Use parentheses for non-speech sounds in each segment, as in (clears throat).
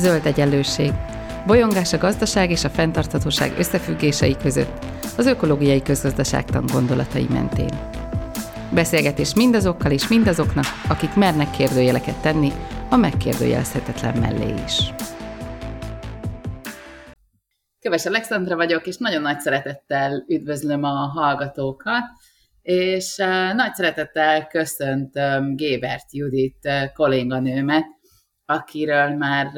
Zöld egyenlőség. Bolyongás a gazdaság és a fenntarthatóság összefüggései között, az ökológiai közgazdaságtan gondolatai mentén. Beszélgetés mindazokkal és mindazoknak, akik mernek kérdőjeleket tenni, a megkérdőjelezhetetlen mellé is. Köves Alexandra vagyok, és nagyon nagy szeretettel üdvözlöm a hallgatókat, és uh, nagy szeretettel köszöntöm Gébert Judit uh, kolléganőmet, akiről már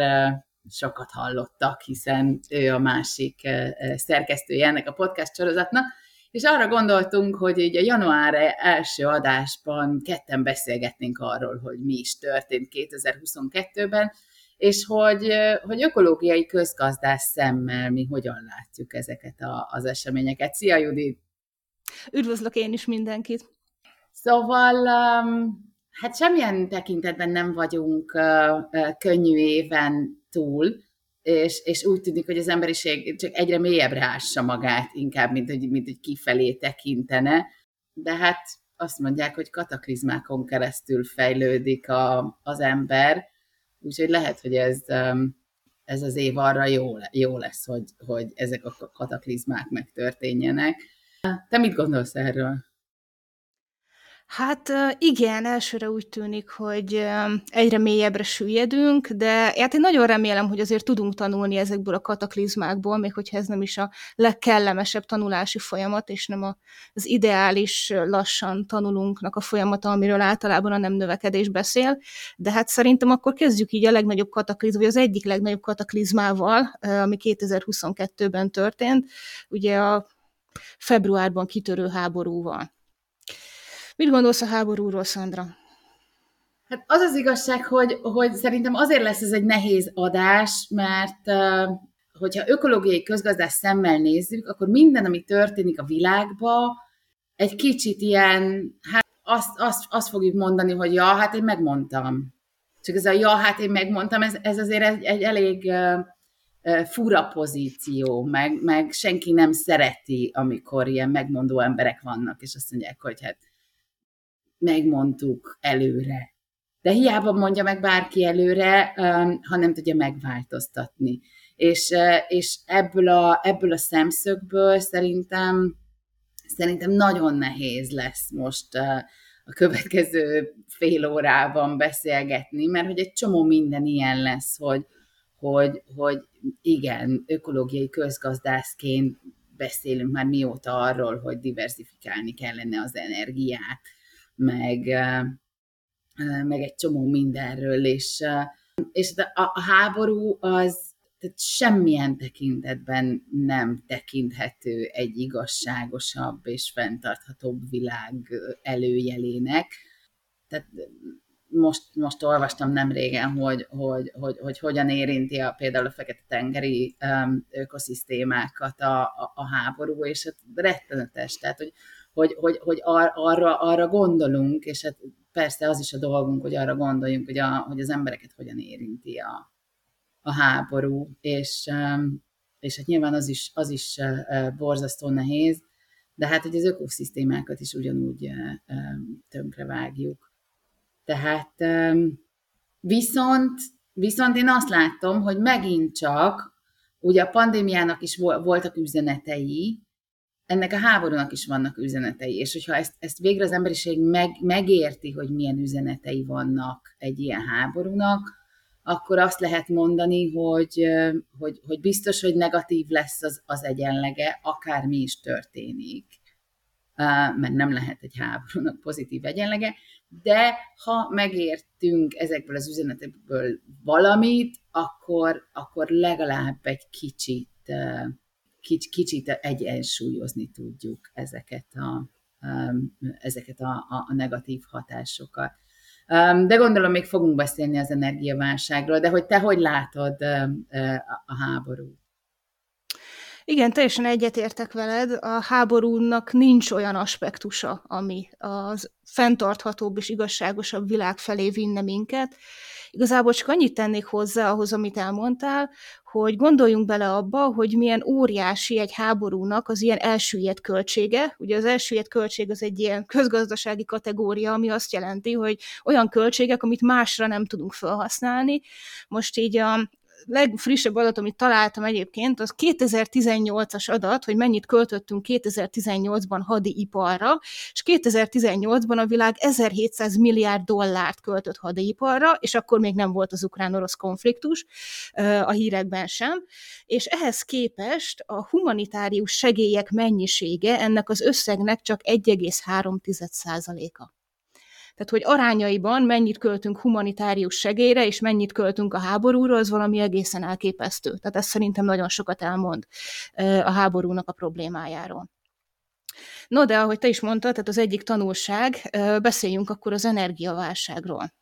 sokat hallottak, hiszen ő a másik szerkesztője ennek a podcast sorozatnak, és arra gondoltunk, hogy így a január első adásban ketten beszélgetnénk arról, hogy mi is történt 2022-ben, és hogy, hogy ökológiai közgazdás szemmel mi hogyan látjuk ezeket a, az eseményeket. Szia, Judit! Üdvözlök én is mindenkit! Szóval, um, hát semmilyen tekintetben nem vagyunk könnyű éven túl, és, és úgy tűnik, hogy az emberiség csak egyre mélyebbre ássa magát, inkább, mint hogy, mint hogy kifelé tekintene. De hát azt mondják, hogy kataklizmákon keresztül fejlődik a, az ember, úgyhogy lehet, hogy ez, ez az év arra jó, jó lesz, hogy, hogy ezek a kataklizmák megtörténjenek. Te mit gondolsz erről? Hát igen, elsőre úgy tűnik, hogy egyre mélyebbre süllyedünk, de hát én nagyon remélem, hogy azért tudunk tanulni ezekből a kataklizmákból, még hogyha ez nem is a legkellemesebb tanulási folyamat, és nem az ideális lassan tanulunknak a folyamata, amiről általában a nem növekedés beszél, de hát szerintem akkor kezdjük így a legnagyobb kataklizma, vagy az egyik legnagyobb kataklizmával, ami 2022-ben történt, ugye a februárban kitörő háborúval. Mit gondolsz a háborúról, Szandra? Hát az az igazság, hogy, hogy szerintem azért lesz ez egy nehéz adás, mert hogyha ökológiai közgazdás szemmel nézzük, akkor minden, ami történik a világban, egy kicsit ilyen, hát azt, azt, azt fogjuk mondani, hogy ja, hát én megmondtam. Csak ez a ja, hát én megmondtam, ez, ez azért egy, egy elég fura pozíció, meg, meg senki nem szereti, amikor ilyen megmondó emberek vannak, és azt mondják, hogy hát megmondtuk előre. De hiába mondja meg bárki előre, um, ha nem tudja megváltoztatni. És, uh, és ebből, a, ebből a szemszögből szerintem, szerintem nagyon nehéz lesz most uh, a következő fél órában beszélgetni, mert hogy egy csomó minden ilyen lesz, hogy, hogy, hogy igen, ökológiai közgazdászként beszélünk már mióta arról, hogy diversifikálni kellene az energiát, meg, meg egy csomó mindenről, és, és a, a háború az tehát semmilyen tekintetben nem tekinthető egy igazságosabb és fenntarthatóbb világ előjelének. Tehát most, most olvastam nem régen, hogy, hogy, hogy, hogy hogyan érinti a, például a fekete-tengeri ökoszisztémákat a, a, a háború, és hát rettenetes. Tehát, hogy hogy, hogy, hogy ar, arra, arra gondolunk, és hát persze az is a dolgunk, hogy arra gondoljunk, hogy, a, hogy az embereket hogyan érinti a, a háború, és, és hát nyilván az is, az is uh, uh, borzasztó nehéz, de hát, hogy az ökoszisztémákat is ugyanúgy uh, um, tönkrevágjuk. Tehát viszont, viszont én azt látom, hogy megint csak, ugye a pandémiának is voltak üzenetei, ennek a háborúnak is vannak üzenetei, és hogyha ezt, ezt végre az emberiség meg, megérti, hogy milyen üzenetei vannak egy ilyen háborúnak, akkor azt lehet mondani, hogy, hogy, hogy biztos, hogy negatív lesz az, az egyenlege, akármi is történik, mert nem lehet egy háborúnak pozitív egyenlege, de ha megértünk ezekből az üzenetekből valamit, akkor, akkor legalább egy kicsit kicsit egyensúlyozni tudjuk ezeket a, um, ezeket a, a negatív hatásokat. Um, de gondolom, még fogunk beszélni az energiaválságról, de hogy te hogy látod um, a háborút? Igen, teljesen egyetértek veled. A háborúnak nincs olyan aspektusa, ami az fenntarthatóbb és igazságosabb világ felé vinne minket. Igazából csak annyit tennék hozzá ahhoz, amit elmondtál, hogy gondoljunk bele abba, hogy milyen óriási egy háborúnak az ilyen elsüllyedt költsége. Ugye az elsüllyedt költség az egy ilyen közgazdasági kategória, ami azt jelenti, hogy olyan költségek, amit másra nem tudunk felhasználni. Most így a legfrissebb adat, amit találtam egyébként, az 2018-as adat, hogy mennyit költöttünk 2018-ban hadiiparra, és 2018-ban a világ 1700 milliárd dollárt költött hadiiparra, és akkor még nem volt az ukrán-orosz konfliktus a hírekben sem, és ehhez képest a humanitárius segélyek mennyisége ennek az összegnek csak 1,3%-a. Tehát, hogy arányaiban mennyit költünk humanitárius segélyre, és mennyit költünk a háborúra, az valami egészen elképesztő. Tehát ez szerintem nagyon sokat elmond a háborúnak a problémájáról. No, de ahogy te is mondtad, tehát az egyik tanulság, beszéljünk akkor az energiaválságról.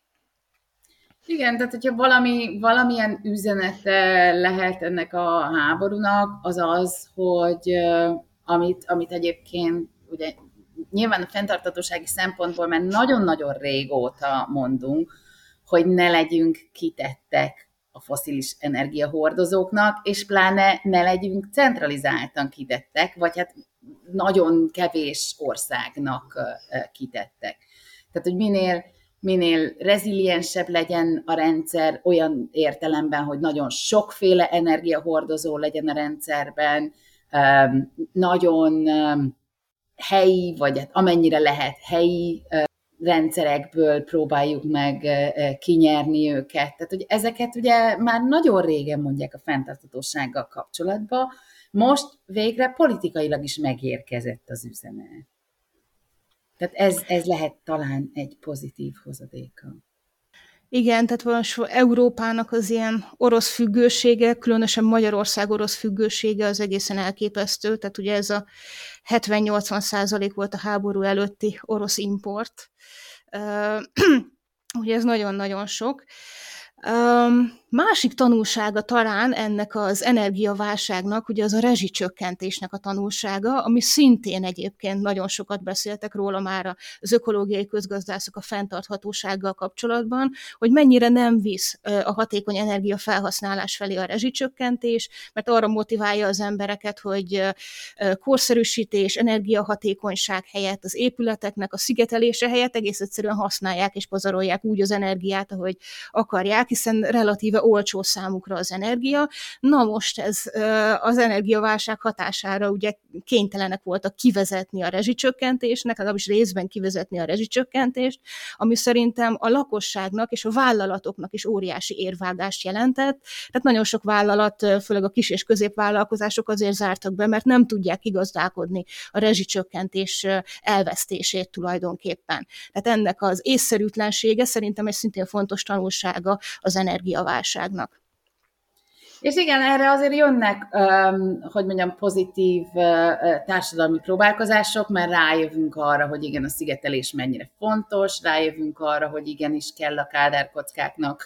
Igen, tehát hogyha valami, valamilyen üzenete lehet ennek a háborúnak, az az, hogy amit, amit egyébként ugye nyilván a fenntartatósági szempontból mert nagyon-nagyon régóta mondunk, hogy ne legyünk kitettek a foszilis energiahordozóknak, és pláne ne legyünk centralizáltan kitettek, vagy hát nagyon kevés országnak kitettek. Tehát, hogy minél, minél reziliensebb legyen a rendszer olyan értelemben, hogy nagyon sokféle energiahordozó legyen a rendszerben, nagyon helyi, vagy hát amennyire lehet helyi rendszerekből próbáljuk meg kinyerni őket. Tehát, hogy ezeket ugye már nagyon régen mondják a fenntartatósággal kapcsolatban, most végre politikailag is megérkezett az üzenet. Tehát ez, ez lehet talán egy pozitív hozadéka. Igen, tehát van Európának az ilyen orosz függősége, különösen Magyarország orosz függősége az egészen elképesztő, tehát ugye ez a 70-80 százalék volt a háború előtti orosz import. (clears throat) ugye ez nagyon-nagyon sok. Másik tanulsága talán ennek az energiaválságnak, ugye az a rezsicsökkentésnek a tanulsága, ami szintén egyébként nagyon sokat beszéltek róla már az ökológiai közgazdászok a fenntarthatósággal kapcsolatban, hogy mennyire nem visz a hatékony energia felhasználás felé a rezsicsökkentés, mert arra motiválja az embereket, hogy korszerűsítés, energiahatékonyság helyett az épületeknek a szigetelése helyett egész egyszerűen használják és pazarolják úgy az energiát, ahogy akarják, hiszen relatíve olcsó számukra az energia. Na most ez az energiaválság hatására ugye kénytelenek voltak kivezetni a rezsicsökkentésnek, legalábbis részben kivezetni a rezsicsökkentést, ami szerintem a lakosságnak és a vállalatoknak is óriási érvágást jelentett. Tehát nagyon sok vállalat, főleg a kis és középvállalkozások azért zártak be, mert nem tudják igazdálkodni a rezsicsökkentés elvesztését tulajdonképpen. Tehát ennek az észszerűtlensége szerintem egy szintén fontos tanulsága az energiaválságnak. És igen, erre azért jönnek, hogy mondjam, pozitív társadalmi próbálkozások, mert rájövünk arra, hogy igen, a szigetelés mennyire fontos, rájövünk arra, hogy igenis kell a kádárkockáknak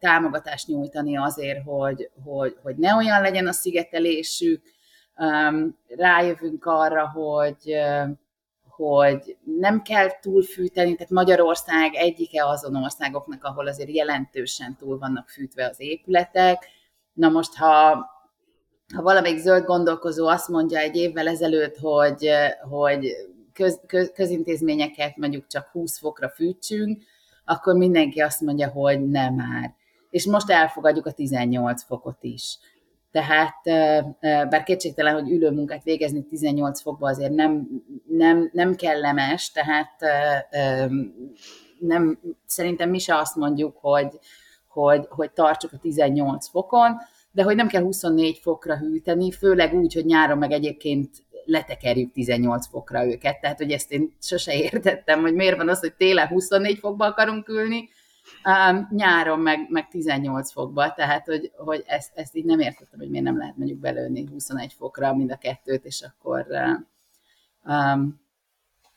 támogatást nyújtani azért, hogy, hogy, hogy ne olyan legyen a szigetelésük, rájövünk arra, hogy hogy nem kell túlfűteni, tehát Magyarország egyike azon országoknak, ahol azért jelentősen túl vannak fűtve az épületek. Na most, ha, ha valamelyik zöld gondolkozó azt mondja egy évvel ezelőtt, hogy, hogy köz, köz, közintézményeket mondjuk csak 20 fokra fűtsünk, akkor mindenki azt mondja, hogy nem már. És most elfogadjuk a 18 fokot is. Tehát bár kétségtelen, hogy ülő munkát végezni 18 fokba azért nem, nem, nem kellemes, tehát nem, szerintem mi se azt mondjuk, hogy, hogy, hogy tartsuk a 18 fokon, de hogy nem kell 24 fokra hűteni, főleg úgy, hogy nyáron meg egyébként letekerjük 18 fokra őket. Tehát, hogy ezt én sose értettem, hogy miért van az, hogy télen 24 fokba akarunk ülni, Um, nyáron meg, meg 18 fokba, tehát hogy, hogy ezt, ezt így nem értettem, hogy miért nem lehet mondjuk belőni 21 fokra mind a kettőt, és akkor um,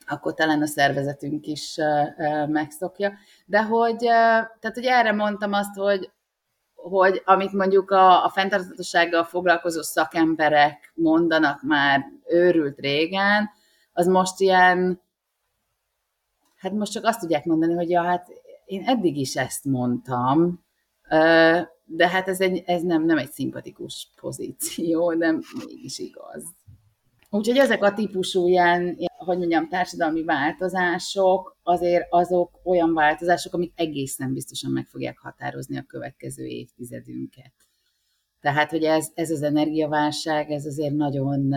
akkor talán a szervezetünk is megszokja. De hogy, tehát, hogy erre mondtam azt, hogy, hogy amit mondjuk a, a fenntarthatósággal foglalkozó szakemberek mondanak már őrült régen, az most ilyen, hát most csak azt tudják mondani, hogy ja, hát én eddig is ezt mondtam, de hát ez, egy, ez nem, nem egy szimpatikus pozíció, de mégis igaz. Úgyhogy ezek a típusú ilyen, hogy mondjam, társadalmi változások, azért azok olyan változások, amik egészen biztosan meg fogják határozni a következő évtizedünket. Tehát, hogy ez, ez az energiaválság, ez azért nagyon,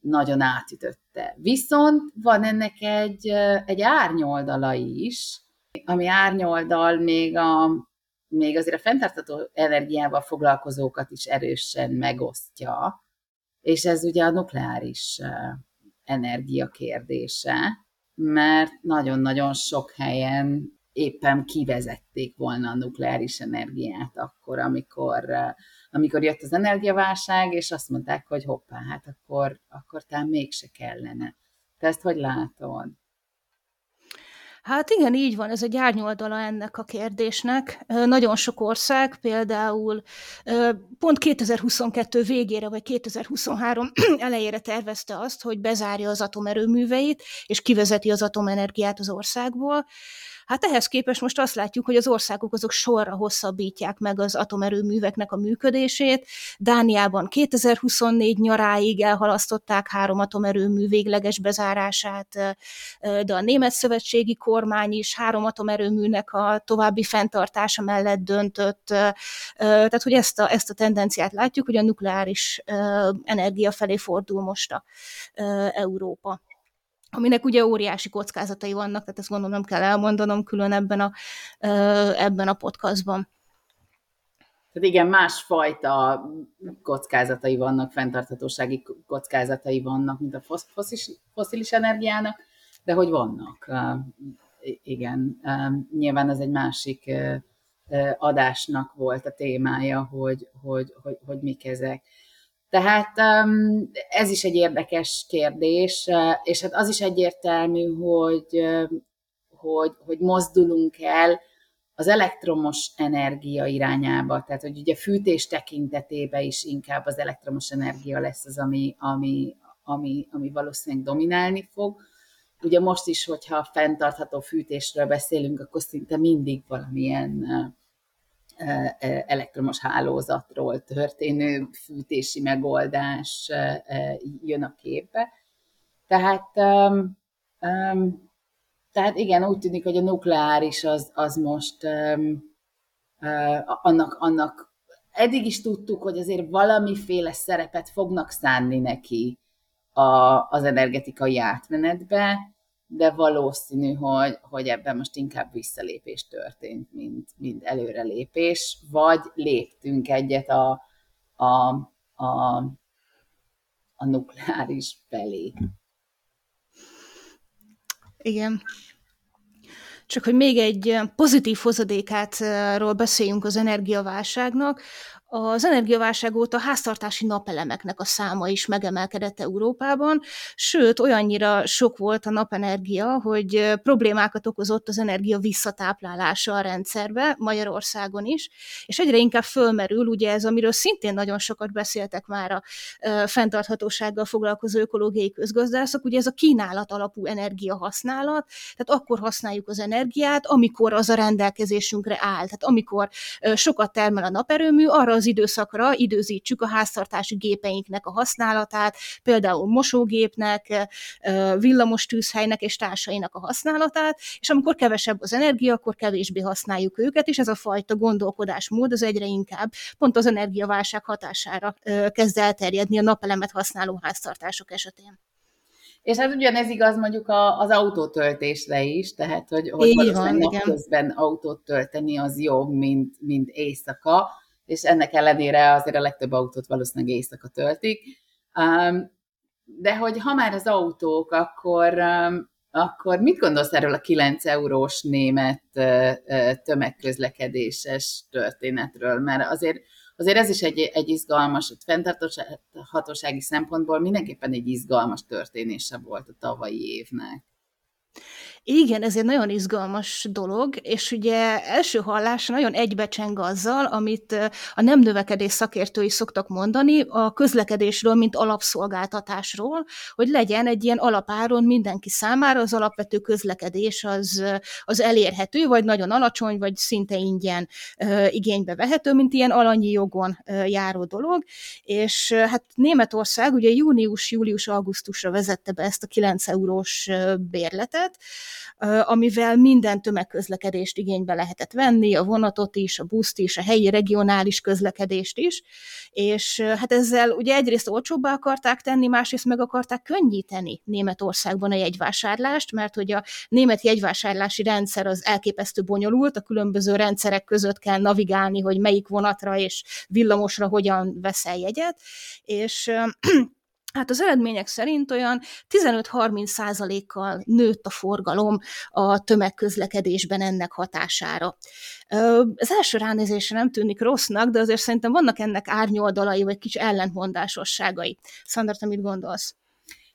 nagyon átütötte. Viszont van ennek egy, egy árnyoldala is, ami árnyoldal még, a, még azért a fenntartató energiával foglalkozókat is erősen megosztja, és ez ugye a nukleáris energia kérdése, mert nagyon-nagyon sok helyen éppen kivezették volna a nukleáris energiát akkor, amikor, amikor jött az energiaválság, és azt mondták, hogy hoppá, hát akkor, akkor talán mégse kellene. Te ezt hogy látod? Hát igen, így van, ez egy árnyoldala ennek a kérdésnek. Nagyon sok ország, például pont 2022 végére vagy 2023 (clears throat) elejére tervezte azt, hogy bezárja az atomerőműveit, és kivezeti az atomenergiát az országból. Hát ehhez képest most azt látjuk, hogy az országok azok sorra hosszabbítják meg az atomerőműveknek a működését. Dániában 2024 nyaráig elhalasztották három atomerőmű végleges bezárását, de a német szövetségi kormány is három atomerőműnek a további fenntartása mellett döntött. Tehát, hogy ezt a, ezt a tendenciát látjuk, hogy a nukleáris energia felé fordul most a Európa aminek ugye óriási kockázatai vannak, tehát ezt gondolom nem kell elmondanom külön ebben a, ebben a podcastban. Tehát igen, másfajta kockázatai vannak, fenntarthatósági kockázatai vannak, mint a foszilis, foszilis energiának, de hogy vannak. Igen, nyilván ez egy másik adásnak volt a témája, hogy, hogy, hogy, hogy mik ezek. Tehát ez is egy érdekes kérdés, és hát az is egyértelmű, hogy, hogy, hogy mozdulunk el az elektromos energia irányába, tehát hogy ugye fűtés tekintetében is inkább az elektromos energia lesz az, ami, ami, ami, ami valószínűleg dominálni fog. Ugye most is, hogyha fenntartható fűtésről beszélünk, akkor szinte mindig valamilyen elektromos hálózatról történő fűtési megoldás jön a képbe. Tehát, tehát igen, úgy tűnik, hogy a nukleáris az, az most annak, annak eddig is tudtuk, hogy azért valamiféle szerepet fognak szánni neki a, az energetikai átmenetbe, de valószínű, hogy, hogy ebben most inkább visszalépés történt, mint, mint előrelépés, vagy léptünk egyet a, a, a, a nukleáris felé. Igen. Csak hogy még egy pozitív hozadékátról beszéljünk az energiaválságnak, az energiaválság óta háztartási napelemeknek a száma is megemelkedett Európában, sőt, olyannyira sok volt a napenergia, hogy problémákat okozott az energia visszatáplálása a rendszerbe, Magyarországon is, és egyre inkább fölmerül, ugye ez, amiről szintén nagyon sokat beszéltek már a fenntarthatósággal foglalkozó ökológiai közgazdászok, ugye ez a kínálat alapú energiahasználat, tehát akkor használjuk az energiát, amikor az a rendelkezésünkre áll, tehát amikor sokat termel a naperőmű, arra az időszakra időzítsük a háztartási gépeinknek a használatát, például mosógépnek, villamos tűzhelynek és társainak a használatát, és amikor kevesebb az energia, akkor kevésbé használjuk őket, és ez a fajta gondolkodásmód az egyre inkább pont az energiaválság hatására kezd elterjedni a napelemet használó háztartások esetén. És hát ugyanez igaz mondjuk az autótöltésre is, tehát hogy, hogy van, napközben autót tölteni az jobb, mint, mint éjszaka, és ennek ellenére azért a legtöbb autót valószínűleg éjszaka töltik. Um, de hogy ha már az autók, akkor, um, akkor mit gondolsz erről a 9 eurós német tömegközlekedéses történetről? Mert azért, azért ez is egy, egy izgalmas, fenntarthatósági szempontból mindenképpen egy izgalmas történése volt a tavalyi évnek. Igen, ez egy nagyon izgalmas dolog, és ugye első hallásra nagyon egybecseng azzal, amit a nem növekedés szakértői szoktak mondani a közlekedésről, mint alapszolgáltatásról, hogy legyen egy ilyen alapáron mindenki számára az alapvető közlekedés az, az elérhető, vagy nagyon alacsony, vagy szinte ingyen igénybe vehető, mint ilyen alanyi jogon járó dolog, és hát Németország ugye június, július, augusztusra vezette be ezt a 9 eurós bérletet, amivel minden tömegközlekedést igénybe lehetett venni, a vonatot is, a buszt is, a helyi regionális közlekedést is, és hát ezzel ugye egyrészt olcsóbbá akarták tenni, másrészt meg akarták könnyíteni Németországban a jegyvásárlást, mert hogy a német jegyvásárlási rendszer az elképesztő bonyolult, a különböző rendszerek között kell navigálni, hogy melyik vonatra és villamosra hogyan veszel jegyet, és Hát az eredmények szerint olyan 15-30 százalékkal nőtt a forgalom a tömegközlekedésben ennek hatására. Az első ránézésre nem tűnik rossznak, de azért szerintem vannak ennek árnyoldalai, vagy kis ellentmondásosságai. Szandra, te mit gondolsz?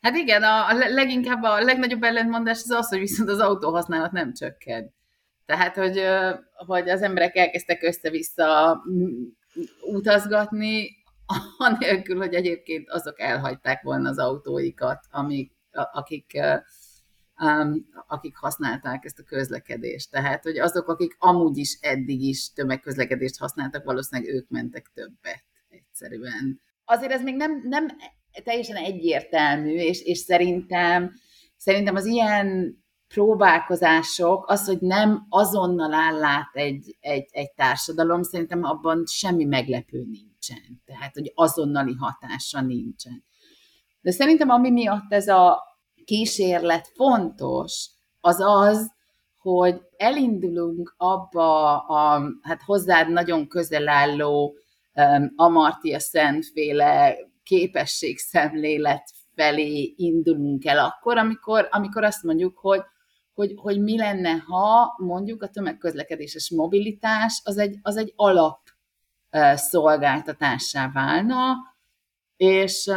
Hát igen, a, leginkább a legnagyobb ellentmondás az az, hogy viszont az autóhasználat nem csökken. Tehát, hogy, hogy az emberek elkezdtek össze-vissza utazgatni, (laughs) anélkül, hogy egyébként azok elhagyták volna az autóikat, amik, akik, akik használták ezt a közlekedést. Tehát, hogy azok, akik amúgy is eddig is tömegközlekedést használtak, valószínűleg ők mentek többet egyszerűen. Azért ez még nem, nem teljesen egyértelmű, és, és szerintem, szerintem az ilyen próbálkozások, az, hogy nem azonnal áll át egy, egy, egy társadalom, szerintem abban semmi meglepő nincsen. Tehát, hogy azonnali hatása nincsen. De szerintem ami miatt ez a kísérlet fontos, az az, hogy elindulunk abba a hát hozzád nagyon közel álló um, Amartya Szentféle képességszemlélet felé indulunk el akkor, amikor, amikor azt mondjuk, hogy hogy, hogy mi lenne, ha mondjuk a tömegközlekedéses mobilitás az egy, az egy alap szolgáltatássá válna, és,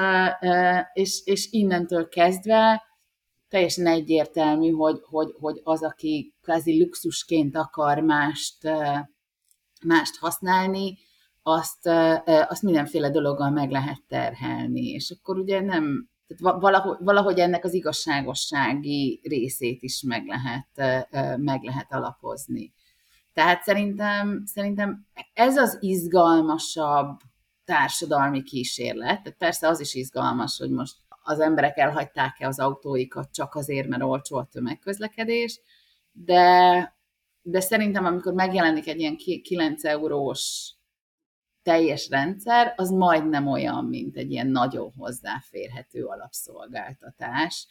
és, és innentől kezdve teljesen egyértelmű, hogy, hogy, hogy az, aki kvázi luxusként akar mást, mást használni, azt, azt mindenféle dologgal meg lehet terhelni. És akkor ugye nem, tehát valahogy, valahogy ennek az igazságossági részét is meg lehet, meg lehet alapozni. Tehát szerintem, szerintem ez az izgalmasabb társadalmi kísérlet. Tehát persze az is izgalmas, hogy most az emberek elhagyták-e az autóikat csak azért, mert olcsó a tömegközlekedés, de, de szerintem amikor megjelenik egy ilyen 9 eurós teljes rendszer, az majdnem olyan, mint egy ilyen nagyon hozzáférhető alapszolgáltatás,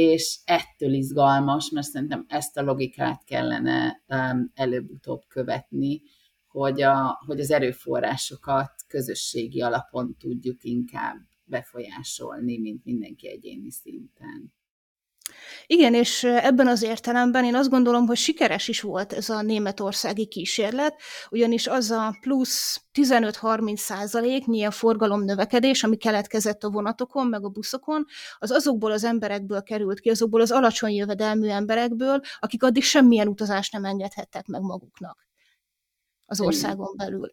és ettől izgalmas, mert szerintem ezt a logikát kellene um, előbb-utóbb követni, hogy, a, hogy az erőforrásokat közösségi alapon tudjuk inkább befolyásolni, mint mindenki egyéni szinten. Igen, és ebben az értelemben én azt gondolom, hogy sikeres is volt ez a németországi kísérlet, ugyanis az a plusz 15-30 százaléknyi a forgalom növekedés, ami keletkezett a vonatokon, meg a buszokon, az azokból az emberekből került ki, azokból az alacsony jövedelmű emberekből, akik addig semmilyen utazást nem engedhettek meg maguknak az országon belül.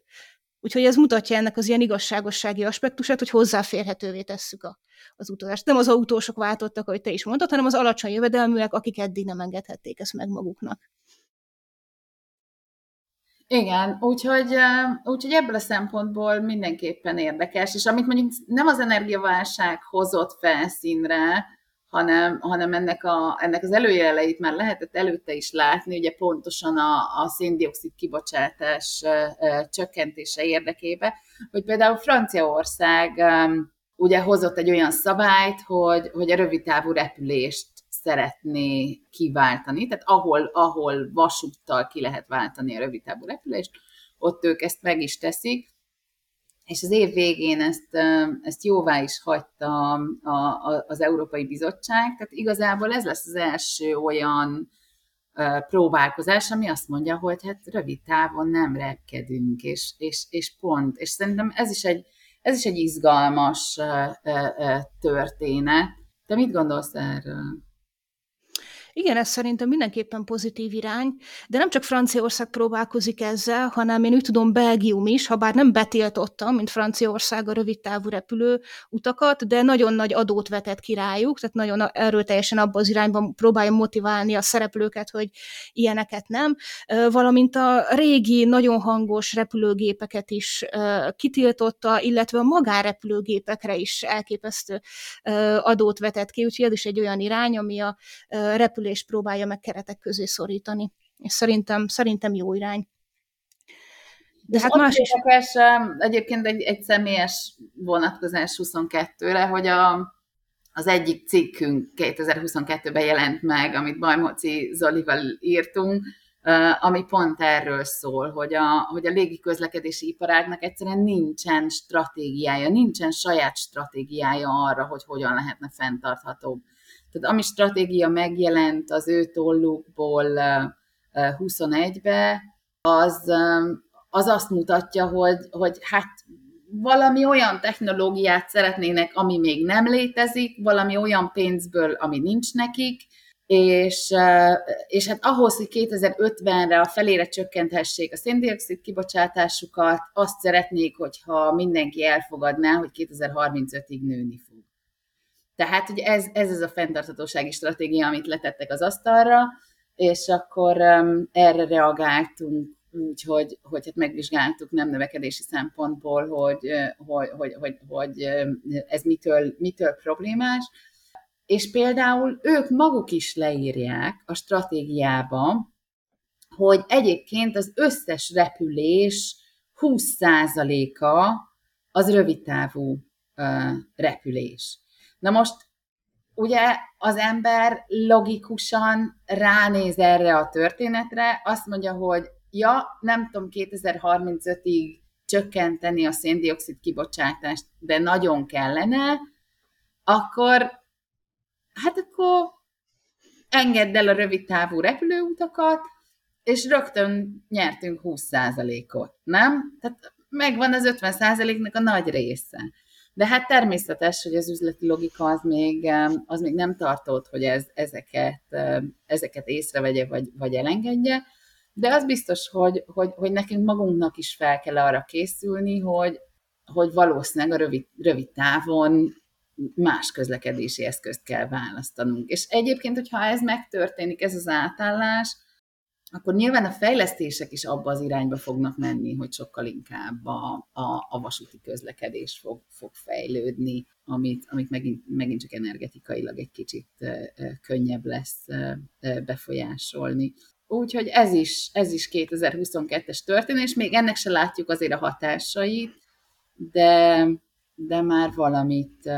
Úgyhogy ez mutatja ennek az ilyen igazságossági aspektusát, hogy hozzáférhetővé tesszük a, az utazást. Nem az autósok váltottak, ahogy te is mondtad, hanem az alacsony jövedelműek, akik eddig nem engedhették ezt meg maguknak. Igen, úgyhogy, úgyhogy ebből a szempontból mindenképpen érdekes, és amit mondjuk nem az energiaválság hozott felszínre, hanem, hanem ennek, a, ennek az előjeleit már lehetett előtte is látni, ugye pontosan a, a széndiokszid kibocsátás csökkentése érdekébe, hogy például Franciaország ugye hozott egy olyan szabályt, hogy, hogy a rövidtávú repülést szeretné kiváltani, tehát ahol, ahol vasúttal ki lehet váltani a rövidtávú repülést, ott ők ezt meg is teszik, és az év végén ezt, ezt jóvá is hagyta a, a, az Európai Bizottság, tehát igazából ez lesz az első olyan próbálkozás, ami azt mondja, hogy hát rövid távon nem repkedünk, és, és, és pont. És szerintem ez is egy, ez is egy izgalmas történet. Te mit gondolsz erről? Igen, ez szerintem mindenképpen pozitív irány, de nem csak Franciaország próbálkozik ezzel, hanem én úgy tudom Belgium is, ha bár nem betiltotta, mint Franciaország a rövid távú repülő utakat, de nagyon nagy adót vetett ki rájuk, tehát nagyon erőteljesen abban az irányban próbálja motiválni a szereplőket, hogy ilyeneket nem, valamint a régi, nagyon hangos repülőgépeket is kitiltotta, illetve a magárepülőgépekre is elképesztő adót vetett ki, úgyhogy ez is egy olyan irány, ami a repülést próbálja meg keretek közé szorítani. És szerintem, szerintem jó irány. De hát más is. Érdekes, egyébként egy, egy személyes vonatkozás 22-re, hogy a, az egyik cikkünk 2022-ben jelent meg, amit Bajmoci Zolival írtunk, ami pont erről szól, hogy a, hogy a légi közlekedési iparágnak egyszerűen nincsen stratégiája, nincsen saját stratégiája arra, hogy hogyan lehetne fenntarthatóbb. Tehát ami stratégia megjelent az ő tollukból 21-be, az, az azt mutatja, hogy, hogy hát valami olyan technológiát szeretnének, ami még nem létezik, valami olyan pénzből, ami nincs nekik, és, és hát ahhoz, hogy 2050-re a felére csökkenthessék a széndiokszid kibocsátásukat, azt szeretnék, hogyha mindenki elfogadná, hogy 2035-ig nőni fog. Tehát hogy ez, ez az a fenntarthatósági stratégia, amit letettek az asztalra, és akkor um, erre reagáltunk úgy, hogy, hogy hát megvizsgáltuk nem növekedési szempontból, hogy, hogy, hogy, hogy, hogy ez mitől, mitől problémás, és például ők maguk is leírják a stratégiába, hogy egyébként az összes repülés 20%-a az rövidtávú repülés. Na most ugye az ember logikusan ránéz erre a történetre, azt mondja, hogy ja, nem tudom 2035-ig csökkenteni a széndiokszid kibocsátást, de nagyon kellene, akkor hát akkor engedd el a rövid távú repülőutakat, és rögtön nyertünk 20%-ot, nem? Tehát megvan az 50%-nak a nagy része. De hát természetes, hogy az üzleti logika az még, az még nem tartott, hogy ez, ezeket, ezeket észrevegye, vagy, vagy elengedje, de az biztos, hogy, hogy, hogy nekünk magunknak is fel kell arra készülni, hogy, hogy valószínűleg a rövid, rövid távon más közlekedési eszközt kell választanunk. És egyébként, hogyha ez megtörténik, ez az átállás, akkor nyilván a fejlesztések is abba az irányba fognak menni, hogy sokkal inkább a, a, a vasúti közlekedés fog, fog fejlődni, amit, amit megint, megint csak energetikailag egy kicsit könnyebb lesz befolyásolni. Úgyhogy ez is, ez is 2022-es történés, még ennek se látjuk azért a hatásait, de, de már valamit,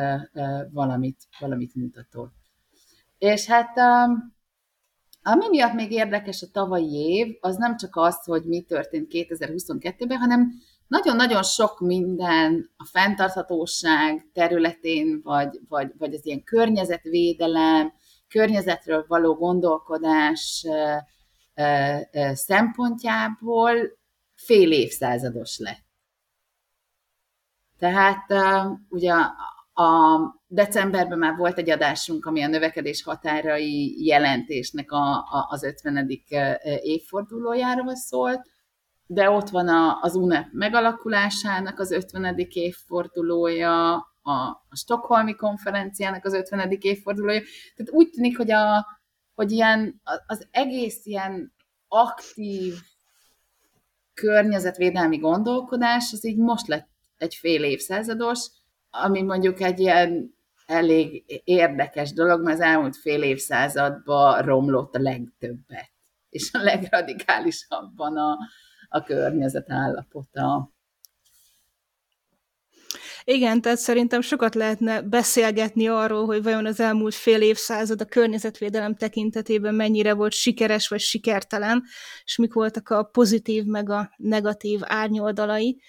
valamit, valamit mutatott. És hát ami miatt még érdekes a tavalyi év, az nem csak az, hogy mi történt 2022-ben, hanem nagyon-nagyon sok minden a fenntarthatóság területén, vagy, vagy, vagy az ilyen környezetvédelem, környezetről való gondolkodás szempontjából fél évszázados lett. Tehát ugye a decemberben már volt egy adásunk, ami a növekedés határai jelentésnek a, a, az 50. évfordulójáról szólt, de ott van a, az UNEP megalakulásának az 50. évfordulója, a, a Stockholmi konferenciának az 50. évfordulója. Tehát úgy tűnik, hogy, a, hogy ilyen, az egész ilyen aktív környezetvédelmi gondolkodás, az így most lett egy fél évszázados, ami mondjuk egy ilyen elég érdekes dolog, mert az elmúlt fél évszázadban romlott a legtöbbet, és a legradikálisabban a, a környezet állapota. Igen, tehát szerintem sokat lehetne beszélgetni arról, hogy vajon az elmúlt fél évszázad a környezetvédelem tekintetében mennyire volt sikeres vagy sikertelen, és mik voltak a pozitív meg a negatív árnyoldalai.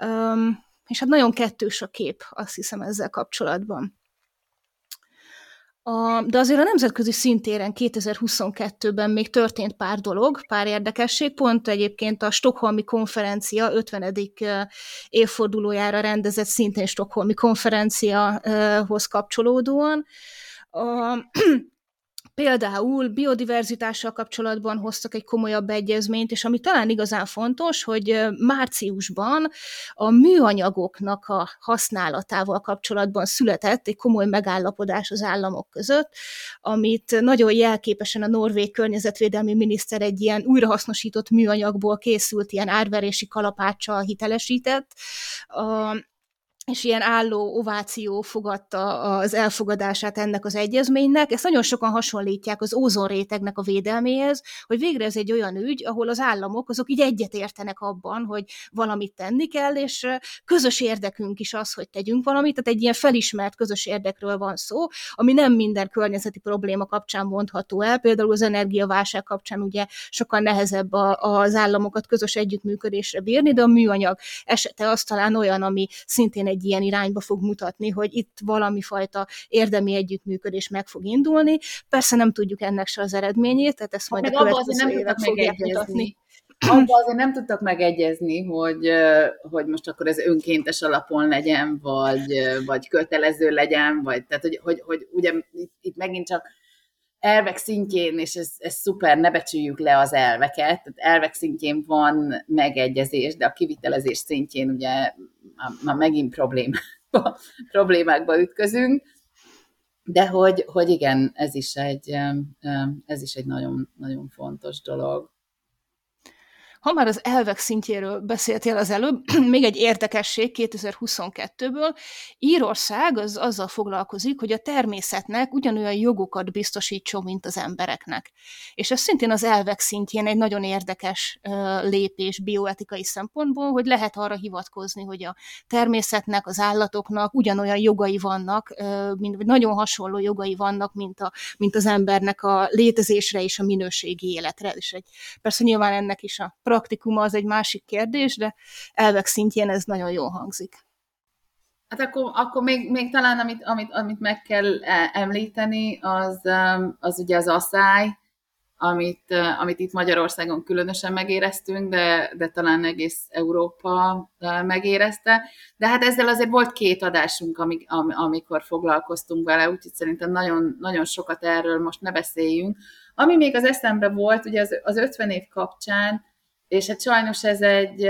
Um, és hát nagyon kettős a kép, azt hiszem ezzel kapcsolatban. A, de azért a nemzetközi szintéren 2022-ben még történt pár dolog, pár érdekesség, pont egyébként a Stockholmi konferencia 50. évfordulójára rendezett szintén Stockholmi konferenciahoz kapcsolódóan. A, Például biodiverzitással kapcsolatban hoztak egy komolyabb egyezményt, és ami talán igazán fontos, hogy márciusban a műanyagoknak a használatával kapcsolatban született egy komoly megállapodás az államok között, amit nagyon jelképesen a norvég környezetvédelmi miniszter egy ilyen újrahasznosított műanyagból készült ilyen árverési kalapáccsal hitelesített. És ilyen álló ováció fogadta az elfogadását ennek az egyezménynek. Ezt nagyon sokan hasonlítják az ózonrétegnek a védelméhez, hogy végre ez egy olyan ügy, ahol az államok azok így egyetértenek abban, hogy valamit tenni kell, és közös érdekünk is az, hogy tegyünk valamit, tehát egy ilyen felismert közös érdekről van szó, ami nem minden környezeti probléma kapcsán mondható el, például az energiaválság kapcsán ugye sokkal nehezebb a, az államokat közös együttműködésre bírni, de a műanyag esete az talán olyan, ami szintén egy egy ilyen irányba fog mutatni, hogy itt valami fajta érdemi együttműködés meg fog indulni. Persze nem tudjuk ennek se az eredményét, tehát ezt majd hát a következő nem évek fogják mutatni. Abban azért nem tudtak megegyezni, hogy, hogy most akkor ez önkéntes alapon legyen, vagy, vagy kötelező legyen, vagy tehát, hogy, hogy, hogy ugye itt, itt megint csak elvek szintjén, és ez, ez szuper, ne becsüljük le az elveket, tehát elvek szintjén van megegyezés, de a kivitelezés szintjén ugye már megint problémákba, (laughs) problémákba ütközünk, de hogy, hogy igen, ez is egy, ez is egy nagyon, nagyon fontos dolog. Ha már az elvek szintjéről beszéltél az előbb, (clears throat) még egy érdekesség 2022-ből. Írország az azzal foglalkozik, hogy a természetnek ugyanolyan jogokat biztosítson, mint az embereknek. És ez szintén az elvek szintjén egy nagyon érdekes lépés bioetikai szempontból, hogy lehet arra hivatkozni, hogy a természetnek, az állatoknak ugyanolyan jogai vannak, mint, nagyon hasonló jogai vannak, mint, a, mint az embernek a létezésre és a minőségi életre. És egy, persze nyilván ennek is a praktikuma az egy másik kérdés, de elvek szintjén ez nagyon jól hangzik. Hát akkor, akkor még, még talán, amit, amit, amit meg kell e, említeni, az, um, az ugye az asszály, amit, uh, amit itt Magyarországon különösen megéreztünk, de, de talán egész Európa uh, megérezte. De hát ezzel azért volt két adásunk, amik, amikor foglalkoztunk vele, úgyhogy szerintem nagyon, nagyon sokat erről most ne beszéljünk. Ami még az eszembe volt, ugye az, az 50 év kapcsán, és hát sajnos ez egy,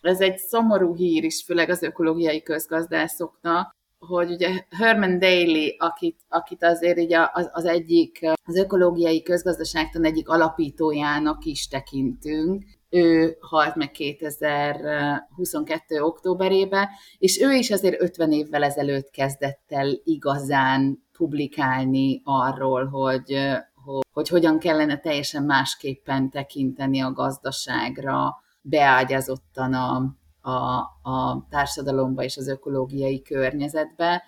ez egy szomorú hír is, főleg az ökológiai közgazdászoknak, hogy ugye Herman Daly, akit, akit azért így az, az egyik, az ökológiai közgazdaságtan egyik alapítójának is tekintünk, ő halt meg 2022. októberébe, és ő is azért 50 évvel ezelőtt kezdett el igazán publikálni arról, hogy, hogy, hogy hogyan kellene teljesen másképpen tekinteni a gazdaságra, beágyazottan a, a, a társadalomba és az ökológiai környezetbe.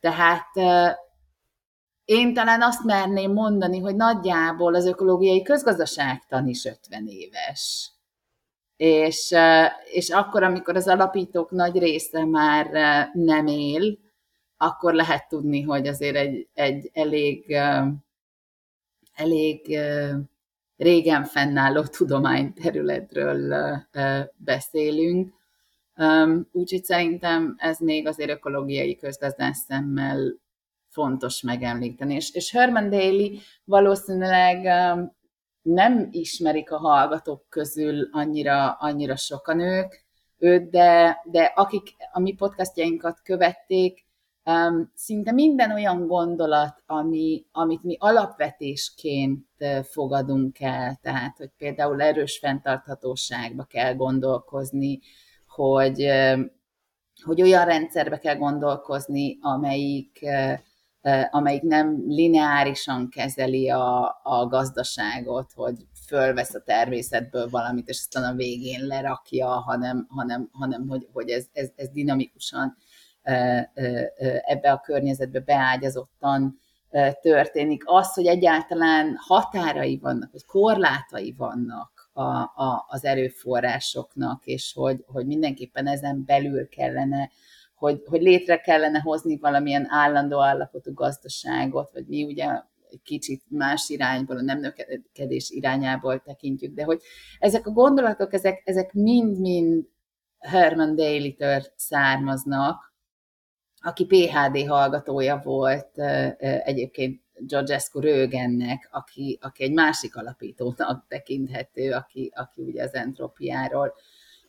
Tehát én talán azt merném mondani, hogy nagyjából az ökológiai közgazdaságtan is 50 éves. És, és akkor, amikor az alapítók nagy része már nem él, akkor lehet tudni, hogy azért egy, egy elég elég régen fennálló tudományterületről beszélünk, úgyhogy szerintem ez még azért ökológiai közgazdás szemmel fontos megemlíteni. És, és Herman Daly valószínűleg nem ismerik a hallgatók közül annyira, annyira sokan ők, őt, de, de akik a mi podcastjainkat követték, szinte minden olyan gondolat, ami, amit mi alapvetésként fogadunk el, tehát, hogy például erős fenntarthatóságba kell gondolkozni, hogy, hogy olyan rendszerbe kell gondolkozni, amelyik, amelyik nem lineárisan kezeli a, a gazdaságot, hogy fölvesz a természetből valamit, és aztán a végén lerakja, hanem, hanem, hanem hogy, hogy ez, ez, ez dinamikusan ebbe a környezetbe beágyazottan történik. Az, hogy egyáltalán határai vannak, vagy korlátai vannak a, a, az erőforrásoknak, és hogy, hogy mindenképpen ezen belül kellene, hogy, hogy létre kellene hozni valamilyen állandó állapotú gazdaságot, vagy mi ugye egy kicsit más irányból, a nem növekedés irányából tekintjük, de hogy ezek a gondolatok, ezek, ezek mind-mind Herman Daly-től származnak, aki PHD hallgatója volt egyébként Georgescu Rögennek, aki, aki egy másik alapítónak tekinthető, aki, aki ugye az entropiáról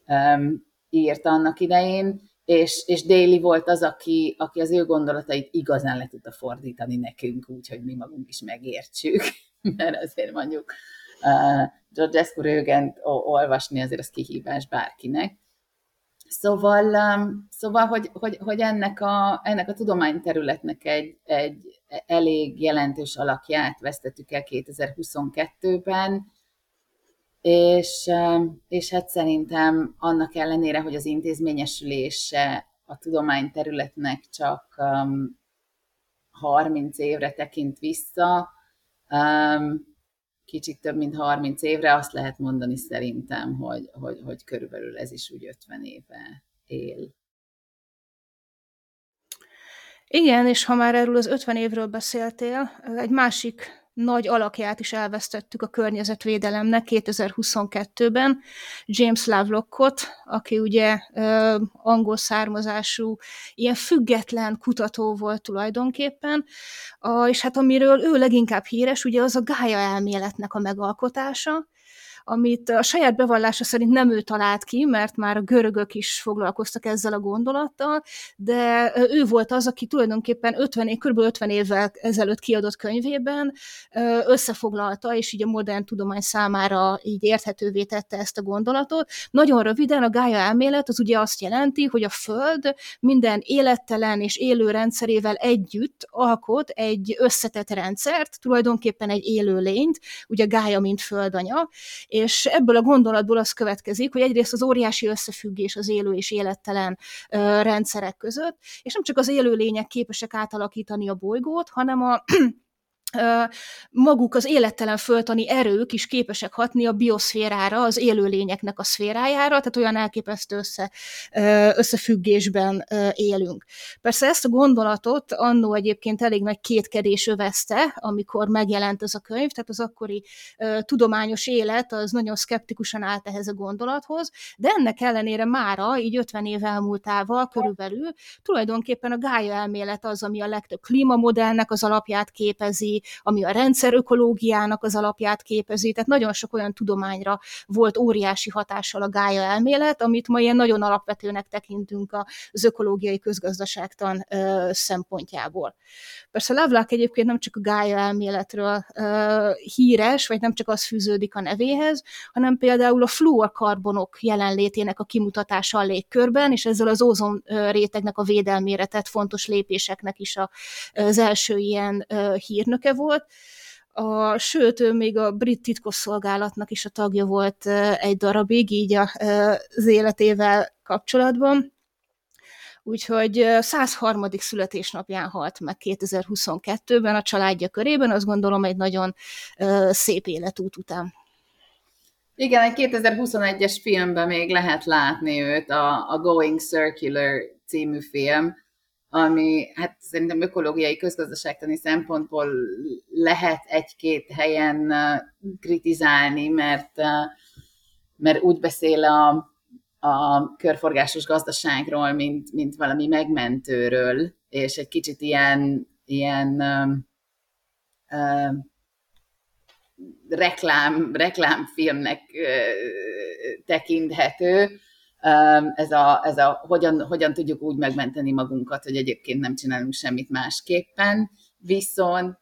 um, írt annak idején, és, és Daly volt az, aki, aki az ő gondolatait igazán le tudta fordítani nekünk, úgyhogy mi magunk is megértsük, (laughs) mert azért mondjuk uh, Georgescu Rögent olvasni azért az kihívás bárkinek. Szóval, um, szóval hogy, hogy, hogy ennek, a, ennek a tudományterületnek egy, egy elég jelentős alakját vesztettük el 2022-ben, és, um, és hát szerintem annak ellenére, hogy az intézményesülése a tudományterületnek csak um, 30 évre tekint vissza, um, kicsit több mint 30 évre, azt lehet mondani szerintem, hogy, hogy, hogy körülbelül ez is úgy 50 éve él. Igen, és ha már erről az 50 évről beszéltél, egy másik nagy alakját is elvesztettük a környezetvédelemnek 2022-ben, James Lovelockot, aki ugye ö, angol származású, ilyen független kutató volt tulajdonképpen, a, és hát amiről ő leginkább híres, ugye az a Gaia elméletnek a megalkotása, amit a saját bevallása szerint nem ő talált ki, mert már a görögök is foglalkoztak ezzel a gondolattal, de ő volt az, aki tulajdonképpen 50, kb. 50 évvel ezelőtt kiadott könyvében összefoglalta, és így a modern tudomány számára így érthetővé tette ezt a gondolatot. Nagyon röviden a Gaia elmélet az ugye azt jelenti, hogy a Föld minden élettelen és élő rendszerével együtt alkot egy összetett rendszert, tulajdonképpen egy élő lényt, ugye Gaia mint földanya, és ebből a gondolatból az következik, hogy egyrészt az óriási összefüggés az élő és élettelen rendszerek között, és nem csak az élőlények képesek átalakítani a bolygót, hanem a maguk az élettelen föltani erők is képesek hatni a bioszférára, az élőlényeknek a szférájára, tehát olyan elképesztő össze, összefüggésben élünk. Persze ezt a gondolatot annó egyébként elég nagy kétkedés övezte, amikor megjelent ez a könyv, tehát az akkori tudományos élet az nagyon szkeptikusan állt ehhez a gondolathoz, de ennek ellenére mára, így 50 év elmúltával körülbelül, tulajdonképpen a Gaia elmélet az, ami a legtöbb klímamodellnek az alapját képezi, ami a rendszer ökológiának az alapját képezi, tehát nagyon sok olyan tudományra volt óriási hatással a gája elmélet, amit ma ilyen nagyon alapvetőnek tekintünk az ökológiai közgazdaságtan ö, szempontjából. Persze Lovelock egyébként nem csak a gája elméletről ö, híres, vagy nem csak az fűződik a nevéhez, hanem például a fluorkarbonok jelenlétének a kimutatása a légkörben, és ezzel az ózon rétegnek a védelmére tett fontos lépéseknek is a, az első ilyen hírnöke volt, a, sőt, ő még a brit titkosszolgálatnak is a tagja volt egy darabig, így az életével kapcsolatban. Úgyhogy 103. születésnapján halt meg 2022-ben a családja körében, azt gondolom egy nagyon szép életút után. Igen, egy 2021-es filmben még lehet látni őt, a, a Going Circular című film, ami hát szerintem ökológiai közgazdaságtani szempontból lehet egy-két helyen kritizálni, mert, mert úgy beszél a, a körforgásos gazdaságról, mint, mint valami megmentőről, és egy kicsit ilyen, ilyen uh, uh, reklám, reklámfilmnek uh, tekinthető, ez a, ez a hogyan, hogyan tudjuk úgy megmenteni magunkat, hogy egyébként nem csinálunk semmit másképpen, viszont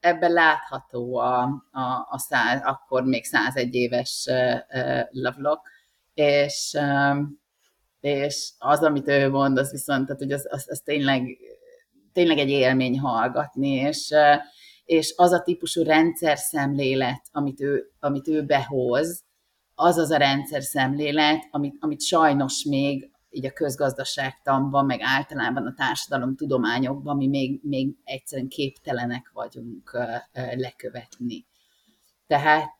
ebben látható a, a, a száz, akkor még 101 éves Lovelock, és, és az, amit ő mond, az viszont, tehát, hogy az, az, az tényleg, tényleg egy élmény hallgatni, és, és az a típusú rendszer szemlélet, amit ő, amit ő behoz, az az a rendszer szemlélet, amit, amit sajnos még így a közgazdaságtanban, meg általában a társadalom tudományokban mi még, még egyszerűen képtelenek vagyunk lekövetni. Tehát,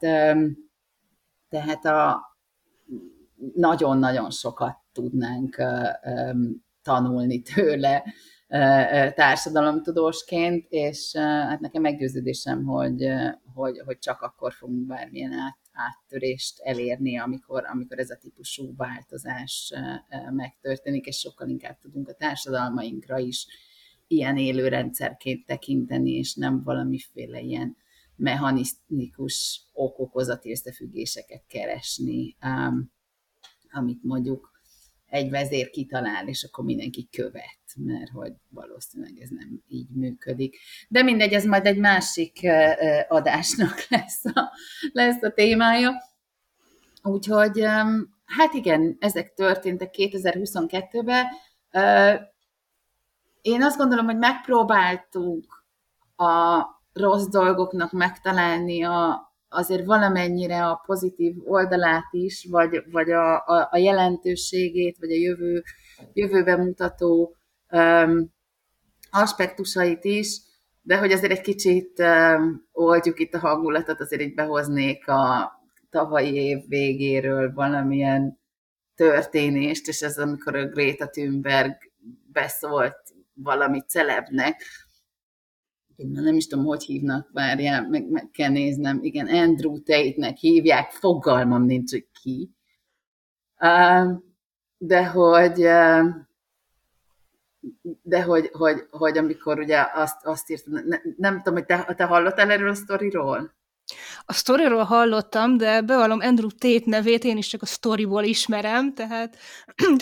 tehát a nagyon-nagyon sokat tudnánk tanulni tőle társadalomtudósként, és hát nekem meggyőződésem, hogy, hogy, hogy csak akkor fogunk bármilyen át, áttörést elérni, amikor, amikor ez a típusú változás megtörténik, és sokkal inkább tudunk a társadalmainkra is ilyen élő rendszerként tekinteni, és nem valamiféle ilyen mechanikus okokozati összefüggéseket keresni, amit mondjuk egy vezér kitalál, és akkor mindenki követ, mert hogy valószínűleg ez nem így működik. De mindegy, ez majd egy másik adásnak (laughs) lesz a, lesz a témája. Úgyhogy hát igen, ezek történtek 2022-ben. Én azt gondolom, hogy megpróbáltunk a rossz dolgoknak megtalálni a, azért valamennyire a pozitív oldalát is, vagy, vagy a, a, a jelentőségét, vagy a jövő, jövőben mutató um, aspektusait is, de hogy azért egy kicsit um, oldjuk itt a hangulatot, azért így behoznék a tavalyi év végéről valamilyen történést, és ez amikor a Greta Thunberg beszólt valami celebnek, nem is tudom, hogy hívnak, várjál, meg, meg kell néznem, igen, Andrew Tate-nek hívják, fogalmam nincs, hogy ki. De hogy, de hogy, hogy, hogy amikor ugye azt, azt írtam, ne, nem tudom, hogy te, te hallottál erről a sztoriról? A sztoriról hallottam, de bevallom Andrew Tate nevét én is csak a sztoriból ismerem, tehát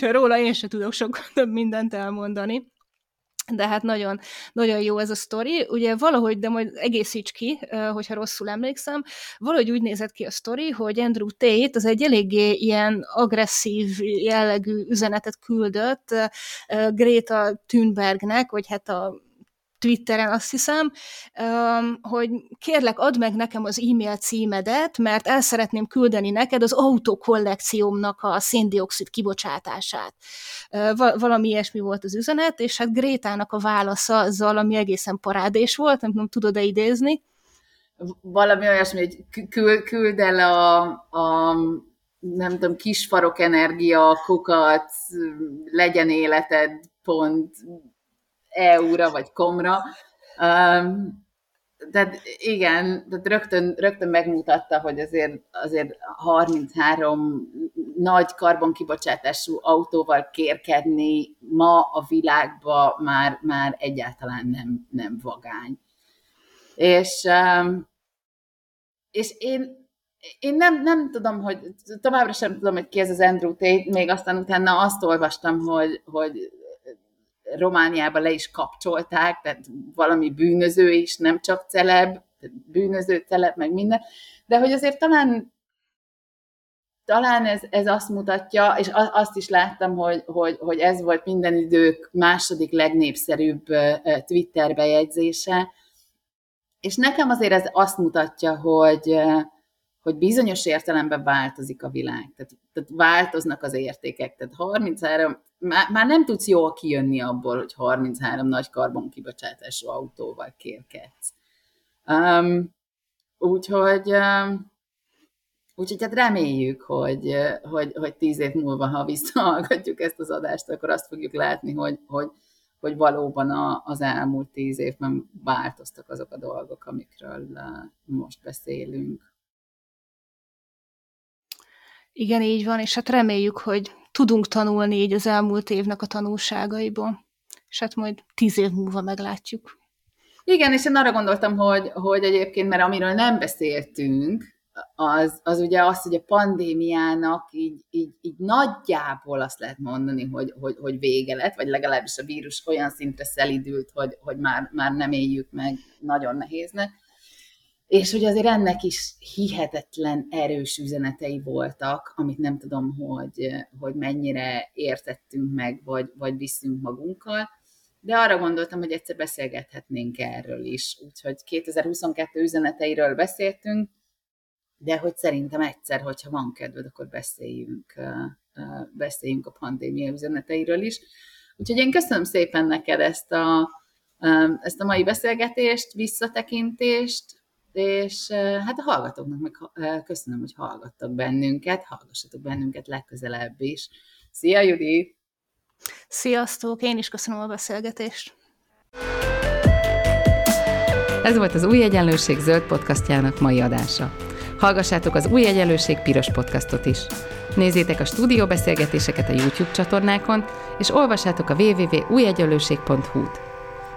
(clears throat) róla én sem tudok sok több mindent elmondani de hát nagyon, nagyon jó ez a sztori. Ugye valahogy, de majd egészíts ki, hogyha rosszul emlékszem, valahogy úgy nézett ki a sztori, hogy Andrew Tate az egy eléggé ilyen agresszív jellegű üzenetet küldött Greta Thunbergnek, vagy hát a Twitteren azt hiszem, hogy kérlek, add meg nekem az e-mail címedet, mert el szeretném küldeni neked az autókollekciómnak a széndiokszid kibocsátását. Valami ilyesmi volt az üzenet, és hát Grétának a válasza azzal, ami egészen parádés volt, nem tudom, tudod-e idézni? Valami olyasmi, hogy küld el a, a nem tudom, kisfarok energia, kukat, legyen életed, pont EU-ra vagy komra. Um, tehát igen, tehát rögtön, rögtön megmutatta, hogy azért, azért 33 nagy karbonkibocsátású autóval kérkedni ma a világban már, már egyáltalán nem, nem vagány. És, és én, én nem, nem tudom, hogy továbbra sem tudom, hogy ki ez az Andrew Tate, még aztán utána azt olvastam, hogy, hogy Romániába le is kapcsolták, tehát valami bűnöző is, nem csak celeb, bűnöző, celeb, meg minden, de hogy azért talán talán ez, ez azt mutatja, és azt is láttam, hogy, hogy, hogy ez volt minden idők második legnépszerűbb Twitter bejegyzése, és nekem azért ez azt mutatja, hogy, hogy bizonyos értelemben változik a világ, tehát, tehát változnak az értékek. Tehát 33, már, már nem tudsz jól kijönni abból, hogy 33 nagy karbonkibocsátású autóval kérkedsz. Um, úgyhogy, um, úgyhogy hát reméljük, hogy, hogy, hogy tíz év múlva, ha visszahallgatjuk ezt az adást, akkor azt fogjuk látni, hogy, hogy, hogy valóban a, az elmúlt tíz évben változtak azok a dolgok, amikről most beszélünk. Igen, így van, és hát reméljük, hogy tudunk tanulni így az elmúlt évnek a tanulságaiból, és hát majd tíz év múlva meglátjuk. Igen, és én arra gondoltam, hogy, hogy egyébként, mert amiről nem beszéltünk, az, az ugye az, hogy a pandémiának így, így, így nagyjából azt lehet mondani, hogy, hogy, hogy vége lett, vagy legalábbis a vírus olyan szintre szelidült, hogy, hogy már, már nem éljük meg, nagyon nehéznek és hogy azért ennek is hihetetlen erős üzenetei voltak, amit nem tudom, hogy, hogy mennyire értettünk meg, vagy, vagy viszünk magunkkal, de arra gondoltam, hogy egyszer beszélgethetnénk erről is. Úgyhogy 2022 üzeneteiről beszéltünk, de hogy szerintem egyszer, hogyha van kedved, akkor beszéljünk, beszéljünk a pandémia üzeneteiről is. Úgyhogy én köszönöm szépen neked ezt a, ezt a mai beszélgetést, visszatekintést, és hát a hallgatóknak meg köszönöm, hogy hallgattak bennünket, hallgassatok bennünket legközelebb is. Szia, Judit! Sziasztok! Én is köszönöm a beszélgetést! Ez volt az Új Egyenlőség zöld podcastjának mai adása. Hallgassátok az Új Egyenlőség piros podcastot is. Nézzétek a stúdió beszélgetéseket a YouTube csatornákon, és olvassátok a www.újegyenlőség.hu-t.